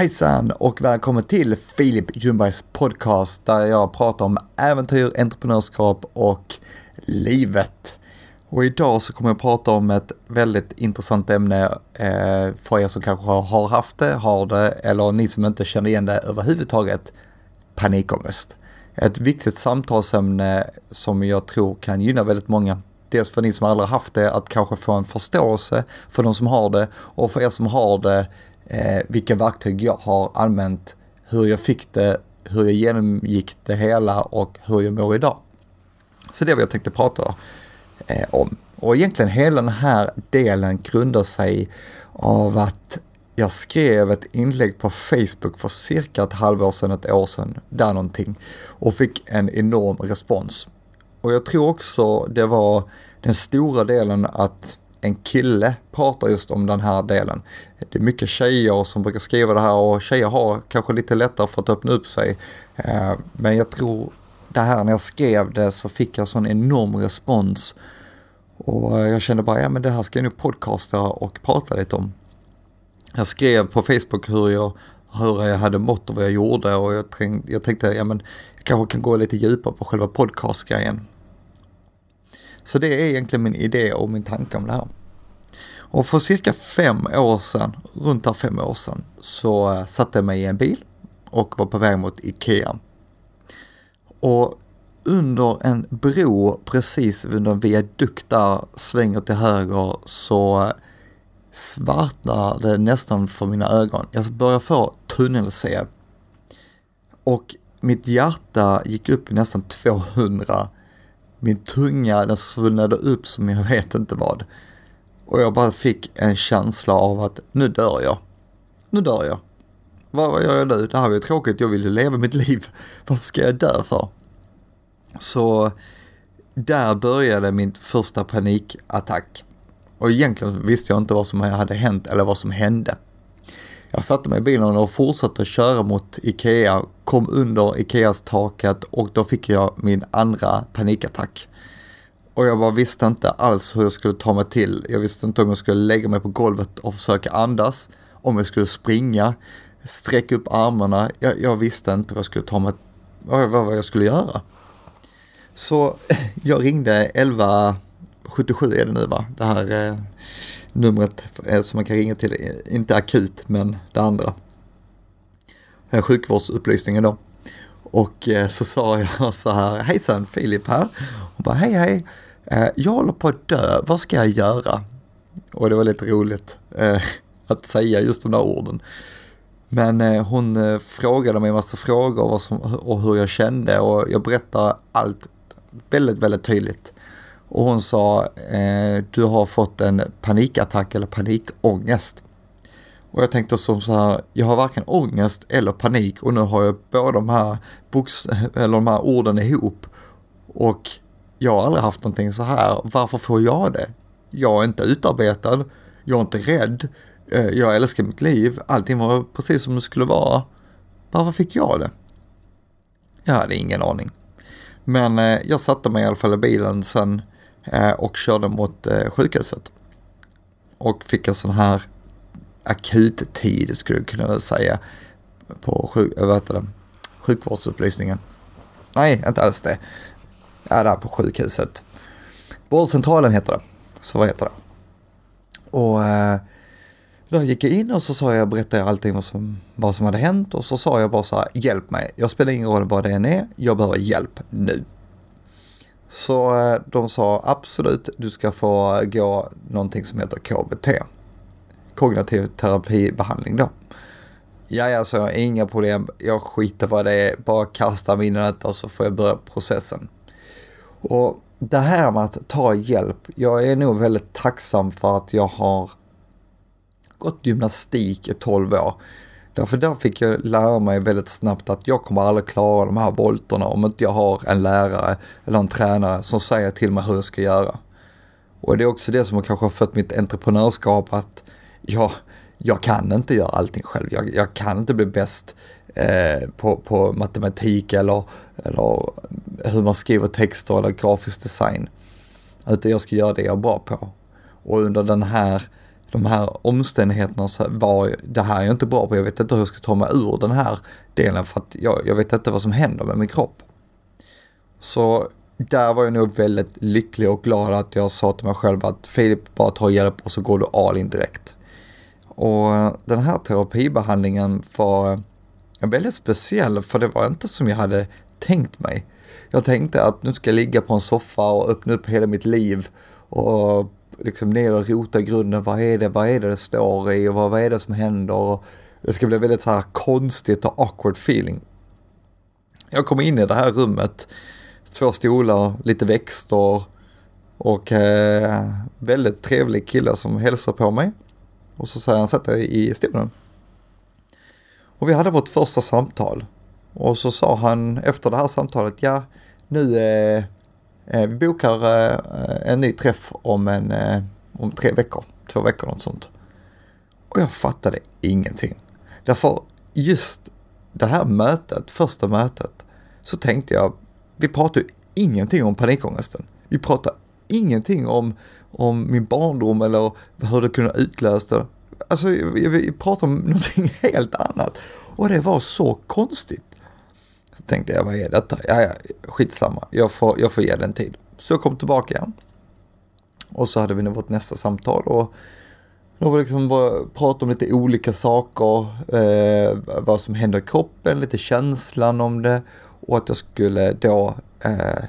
Hejsan och välkommen till Filip Ljungbergs podcast där jag pratar om äventyr, entreprenörskap och livet. Och idag så kommer jag prata om ett väldigt intressant ämne eh, för er som kanske har haft det, har det eller ni som inte känner igen det överhuvudtaget. Panikångest. Ett viktigt samtalsämne som jag tror kan gynna väldigt många. Dels för ni som aldrig haft det att kanske få en förståelse för de som har det och för er som har det eh, vilka verktyg jag har använt, hur jag fick det, hur jag genomgick det hela och hur jag mår idag. Så det är vad jag tänkte prata eh, om. Och egentligen hela den här delen grundar sig av att jag skrev ett inlägg på Facebook för cirka ett halvår sedan, ett år sedan, där någonting, och fick en enorm respons. Och jag tror också det var den stora delen att en kille pratar just om den här delen. Det är mycket tjejer som brukar skriva det här och tjejer har kanske lite lättare för att öppna upp sig. Eh, men jag tror det här när jag skrev det så fick jag sån enorm respons. Och jag kände bara, ja men det här ska jag nu podcasta och prata lite om. Jag skrev på Facebook hur jag, hur jag hade mått och vad jag gjorde och jag tänkte, jag tänkte ja men jag kanske kan gå lite djupare på själva podcastgrejen. Så det är egentligen min idé och min tanke om det här. Och för cirka fem år sedan, runt här fem år sedan, så eh, satte jag mig i en bil och var på väg mot Ikea. Och under en bro precis under en viadukt där, svänger till höger, så eh, svartnar det nästan för mina ögon. Jag börjar få tunnelseende. Och mitt hjärta gick upp i nästan 200 min tunga den svullnade upp som jag vet inte vad. Och jag bara fick en känsla av att nu dör jag. Nu dör jag. Vad, vad gör jag nu? Det här var ju tråkigt, jag vill ju leva mitt liv. Varför ska jag dö för? Så där började min första panikattack. Och egentligen visste jag inte vad som hade hänt eller vad som hände. Jag satte mig i bilen och fortsatte köra mot Ikea, kom under Ikeas taket och då fick jag min andra panikattack. Och jag bara visste inte alls hur jag skulle ta mig till. Jag visste inte om jag skulle lägga mig på golvet och försöka andas, om jag skulle springa, sträcka upp armarna. Jag, jag visste inte vad jag skulle ta mig, vad, vad jag skulle göra. Så jag ringde 1177 är det nu va? Det här eh, numret eh, som man kan ringa till, eh, inte akut men det andra. Sjukvårdsupplysningen då. Och eh, så sa jag så här, hejsan Filip här. Hon bara, hej hej, jag håller på att dö, vad ska jag göra? Och det var lite roligt att säga just de där orden. Men hon frågade mig en massa frågor och, som, och hur jag kände och jag berättade allt väldigt, väldigt tydligt. Och hon sa, eh, du har fått en panikattack eller panikångest. Och jag tänkte som så här, jag har varken ångest eller panik och nu har jag båda de här, box, eller de här orden ihop. Och jag har aldrig haft någonting så här, varför får jag det? Jag är inte utarbetad, jag är inte rädd, eh, jag älskar mitt liv, allting var precis som det skulle vara. Varför fick jag det? Jag hade ingen aning. Men eh, jag satte mig i alla fall i bilen sen Eh, och körde mot eh, sjukhuset. Och fick en sån här akuttid skulle jag kunna säga på sjuk, eh, vad heter det, sjukvårdsupplysningen. Nej, inte alls det. Ja, där på sjukhuset. Vårdcentralen heter det. Så vad heter det? Och eh, då gick jag in och så sa jag, berättade allting vad som, vad som hade hänt och så sa jag bara så här, hjälp mig. Jag spelar ingen roll vad det än är, jag behöver hjälp nu. Så eh, de sa absolut, du ska få gå någonting som heter KBT. Kognitiv terapibehandling då. Ja, alltså inga problem. Jag skiter vad det är. Bara kasta mig in i detta och så får jag börja processen. Och det här med att ta hjälp. Jag är nog väldigt tacksam för att jag har gått gymnastik i 12 år. Därför där fick jag lära mig väldigt snabbt att jag kommer aldrig klara de här volterna om inte jag har en lärare eller en tränare som säger till mig hur jag ska göra. Och det är också det som har kanske fött mitt entreprenörskap att jag, jag kan inte göra allting själv. Jag, jag kan inte bli bäst eh, på, på matematik eller, eller hur man skriver texter eller grafisk design. Utan jag ska göra det jag är bra på. Och under den här de här omständigheterna så var det här är jag inte bra på, jag vet inte hur jag ska ta mig ur den här delen för att jag, jag vet inte vad som händer med min kropp. Så där var jag nog väldigt lycklig och glad att jag sa till mig själv att Filip, bara ta hjälp och så går du all in direkt. Och den här terapibehandlingen var väldigt speciell för det var inte som jag hade tänkt mig. Jag tänkte att nu ska jag ligga på en soffa och öppna upp hela mitt liv och liksom ner och rota i grunden. Vad är det, vad är det det står i och vad, vad är det som händer? Och det ska bli väldigt så här konstigt och awkward feeling. Jag kommer in i det här rummet, två stolar, lite växter och eh, väldigt trevlig kille som hälsar på mig. Och så säger han, sätt dig i stolen. Och vi hade vårt första samtal. Och så sa han efter det här samtalet, ja nu eh, Eh, vi bokar eh, en ny träff om, en, eh, om tre veckor, två veckor något sånt. Och jag fattade ingenting. Därför just det här mötet, första mötet, så tänkte jag, vi pratar ju ingenting om panikångesten. Vi pratar ingenting om, om min barndom eller hur det kunde utlösa det. Alltså, vi, vi pratar om någonting helt annat. Och det var så konstigt. Tänkte jag, vad är detta? Ja, ja, skitsamma, jag får, jag får ge den tid. Så jag kom tillbaka igen. Och så hade vi nu vårt nästa samtal och då var det liksom bara prata om lite olika saker, eh, vad som händer i kroppen, lite känslan om det och att jag skulle då eh,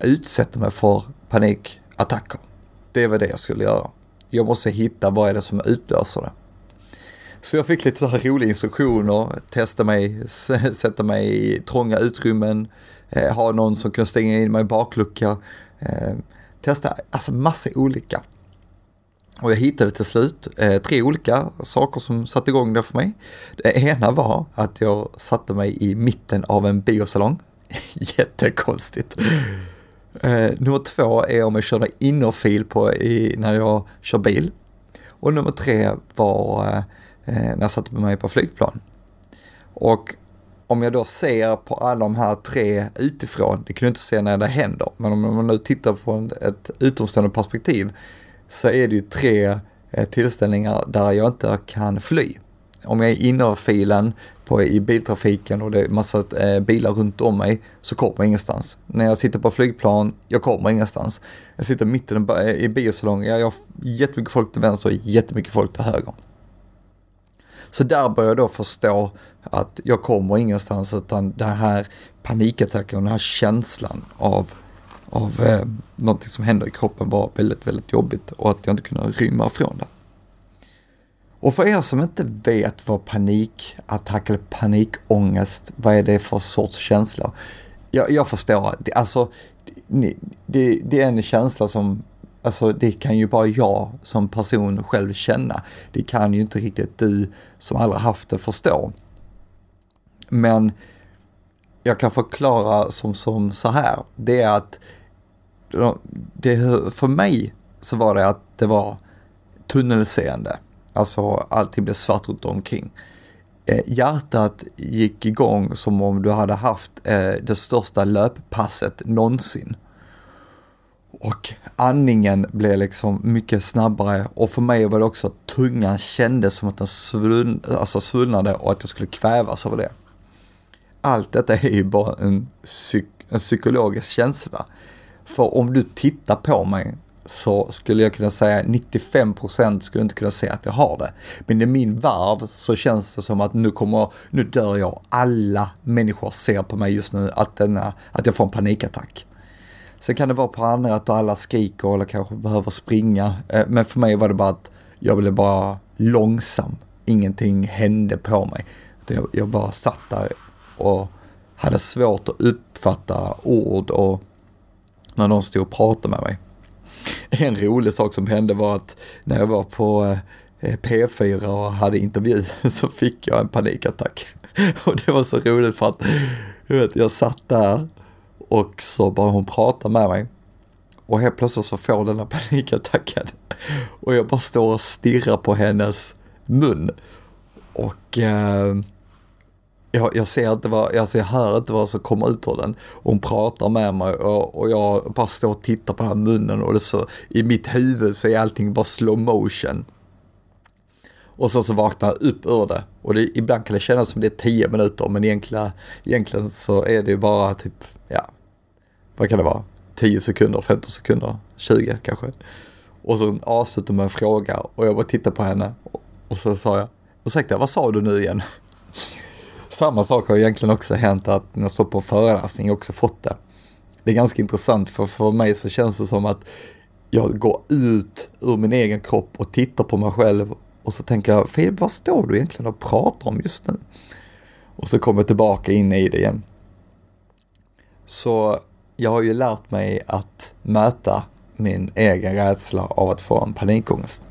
utsätta mig för panikattacker. Det var det jag skulle göra. Jag måste hitta vad är det som utlöser det. Så jag fick lite så här roliga instruktioner, testa mig, sätta mig i trånga utrymmen, eh, ha någon som kunde stänga in mig i baklucka, eh, testa alltså massa olika. Och jag hittade till slut eh, tre olika saker som satte igång det för mig. Det ena var att jag satte mig i mitten av en biosalong. Jättekonstigt. Eh, nummer två är om jag körde innerfil på i, när jag kör bil. Och nummer tre var Eh, Eh, när jag satte mig på flygplan. Och om jag då ser på alla de här tre utifrån, det kan du inte se när det händer, men om man nu tittar på ett utomstående perspektiv så är det ju tre eh, tillställningar där jag inte kan fly. Om jag är innerfilen på, i biltrafiken och det är massa eh, bilar runt om mig så kommer jag ingenstans. När jag sitter på flygplan, jag kommer ingenstans. Jag sitter mitt i eh, biosalongen, jag har jättemycket folk till vänster och jättemycket folk till höger. Så där börjar jag då förstå att jag kommer ingenstans utan den här panikattacken och den här känslan av, av eh, någonting som händer i kroppen var väldigt, väldigt jobbigt och att jag inte kunde rymma från det. Och för er som inte vet vad panikattack eller panikångest, vad är det för sorts känsla? Jag, jag förstår, alltså, det, det, det är en känsla som Alltså det kan ju bara jag som person själv känna. Det kan ju inte riktigt du som aldrig haft det förstå. Men jag kan förklara som, som så här. Det är att det, för mig så var det att det var tunnelseende. Alltså allting blev svart runt omkring. Eh, hjärtat gick igång som om du hade haft eh, det största löppasset någonsin. Och andningen blev liksom mycket snabbare och för mig var det också att tungan kändes som att den svull, alltså svullnade och att jag skulle kvävas av det. Allt detta är ju bara en, psyk, en psykologisk känsla. För om du tittar på mig så skulle jag kunna säga 95% skulle inte kunna säga att jag har det. Men i min värld så känns det som att nu kommer, nu dör jag. Alla människor ser på mig just nu att, denna, att jag får en panikattack. Sen kan det vara på andra att alla skriker eller kanske behöver springa. Eh, men för mig var det bara att jag blev bara långsam. Ingenting hände på mig. Jag bara satt där och hade svårt att uppfatta ord och när någon stod och pratade med mig. En rolig sak som hände var att när jag var på eh, P4 och hade intervju så fick jag en panikattack. Och det var så roligt för att jag, vet, jag satt där och så börjar hon prata med mig. Och helt plötsligt så får den här panikattacken. Och jag bara står och stirrar på hennes mun. Och eh, jag, jag, ser inte vad, jag hör inte vad som kommer ut ur den. Hon pratar med mig och, och jag bara står och tittar på den här munnen och det så, i mitt huvud så är allting bara slow motion. Och sen så vaknar jag upp ur det. Och det, ibland kan det kännas som det är tio minuter men egentligen, egentligen så är det ju bara typ, ja, vad kan det vara? 10 sekunder, 15 sekunder, 20 kanske. Och så avslutar med en fråga och jag bara tittar på henne och så sa jag, ursäkta vad sa du nu igen? Samma sak har egentligen också hänt att när jag står på en föreläsning också fått det. Det är ganska intressant för för mig så känns det som att jag går ut ur min egen kropp och tittar på mig själv och så tänker jag, Filip vad står du egentligen och pratar om just nu? Och så kommer jag tillbaka in i det igen. Så jag har ju lärt mig att möta min egen rädsla av att få en panikångest.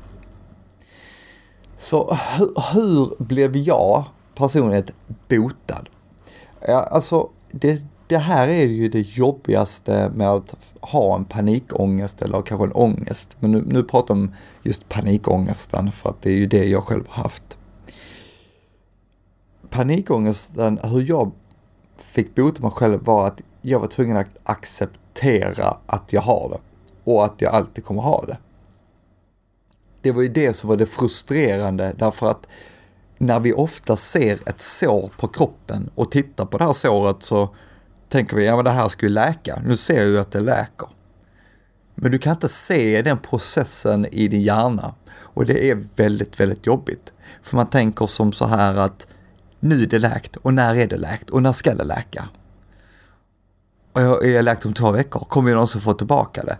Så hur, hur blev jag personligen botad? Ja, alltså, det, det här är ju det jobbigaste med att ha en panikångest eller kanske en ångest. Men nu, nu pratar jag om just panikångesten för att det är ju det jag själv har haft. Panikångesten, hur jag fick bota mig själv var att jag var tvungen att acceptera att jag har det och att jag alltid kommer ha det. Det var ju det som var det frustrerande därför att när vi ofta ser ett sår på kroppen och tittar på det här såret så tänker vi, ja men det här ska ju läka. Nu ser jag ju att det läker. Men du kan inte se den processen i din hjärna och det är väldigt, väldigt jobbigt. För man tänker som så här att nu är det läkt och när är det läkt och när ska det läka? Och jag är läkt om två veckor, kommer jag någonsin få tillbaka det?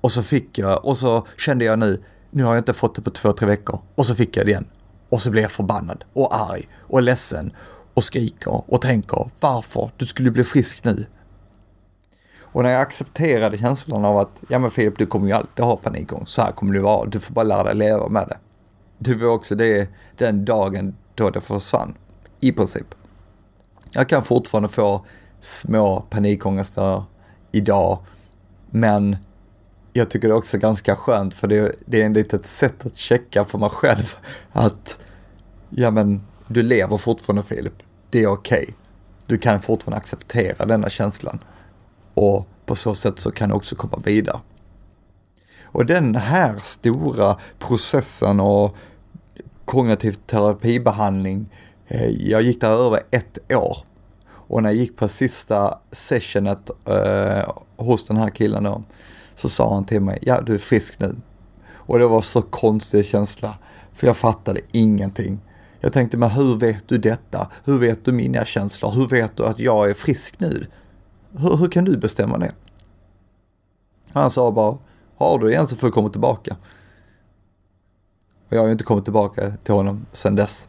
Och så fick jag, och så kände jag nu, nu har jag inte fått det på två, tre veckor. Och så fick jag det igen. Och så blev jag förbannad och arg och ledsen och skriker och tänker varför? Du skulle bli frisk nu. Och när jag accepterade känslan av att, ja men Filip, du kommer ju alltid ha panikångest, så här kommer det vara, du får bara lära dig leva med det. Det var också det, den dagen då det försvann, i princip. Jag kan fortfarande få små panikångestar idag, men jag tycker det är också ganska skönt för det, det är en litet sätt att checka för mig själv att ja men du lever fortfarande Filip. Det är okej. Okay. Du kan fortfarande acceptera denna känslan och på så sätt så kan du också komma vidare. Och den här stora processen och kognitiv terapibehandling, eh, jag gick där över ett år. Och när jag gick på sista sessionet eh, hos den här killen då, så sa han till mig, ja du är frisk nu. Och det var så konstig känsla, för jag fattade ingenting. Jag tänkte, men hur vet du detta? Hur vet du mina känslor? Hur vet du att jag är frisk nu? Hur, hur kan du bestämma det? Han sa bara, har du igen så får du komma tillbaka. Och jag har ju inte kommit tillbaka till honom sedan dess.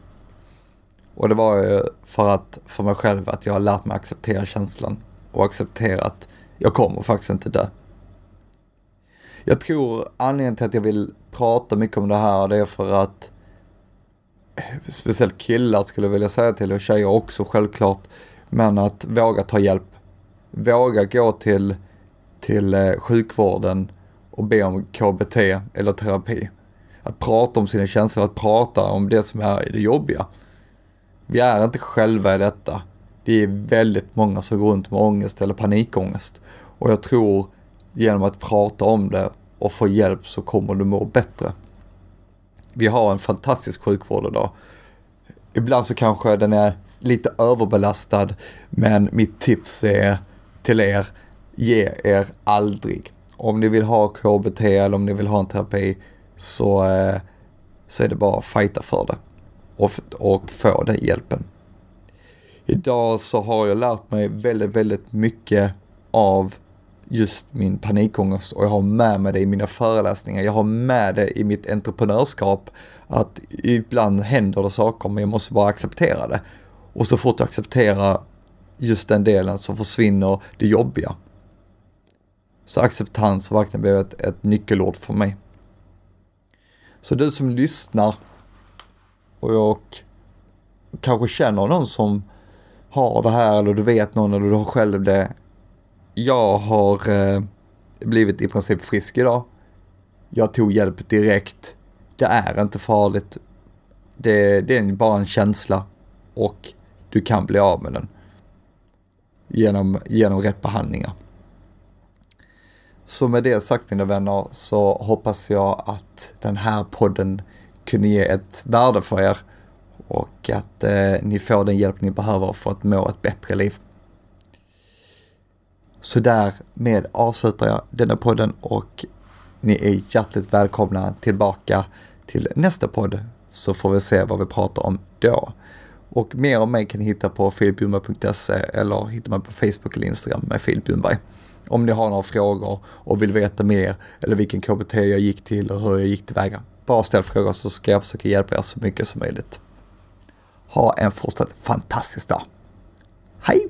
Och det var ju för att, för mig själv, att jag har lärt mig acceptera känslan och acceptera att jag kommer faktiskt inte dö. Jag tror anledningen till att jag vill prata mycket om det här, det är för att speciellt killar skulle jag vilja säga till och tjejer också självklart, men att våga ta hjälp. Våga gå till, till eh, sjukvården och be om KBT eller terapi. Att prata om sina känslor, att prata om det som är det jobbiga. Vi är inte själva i detta. Det är väldigt många som går runt med ångest eller panikångest. Och jag tror genom att prata om det och få hjälp så kommer du må bättre. Vi har en fantastisk sjukvård idag. Ibland så kanske den är lite överbelastad, men mitt tips är till er, ge er aldrig. Om ni vill ha KBT eller om ni vill ha en terapi så, eh, så är det bara att fighta för det och, och få den hjälpen. Idag så har jag lärt mig väldigt, väldigt mycket av just min panikångest och jag har med mig det i mina föreläsningar. Jag har med det i mitt entreprenörskap att ibland händer det saker men jag måste bara acceptera det. Och så fort jag accepterar just den delen så försvinner det jobbiga. Så acceptans har verkligen blivit ett, ett nyckelord för mig. Så du som lyssnar och, jag kanske känner någon som har det här eller du vet någon eller du har själv det jag har eh, blivit i princip frisk idag. Jag tog hjälp direkt. Det är inte farligt. Det, det är bara en känsla och du kan bli av med den. Genom, genom rätt behandlingar. Så med det sagt mina vänner så hoppas jag att den här podden kunde ge ett värde för er och att eh, ni får den hjälp ni behöver för att må ett bättre liv. Så därmed avslutar jag denna podden och ni är hjärtligt välkomna tillbaka till nästa podd så får vi se vad vi pratar om då. Och mer om mig kan ni hitta på filipjunberg.se eller hitta mig på Facebook eller Instagram med Filip Ljungberg. Om ni har några frågor och vill veta mer eller vilken KBT jag gick till och hur jag gick tillväga. Bara ställ frågor så ska jag försöka hjälpa er så mycket som möjligt. Ha en fortsatt fantastisk dag. Hej!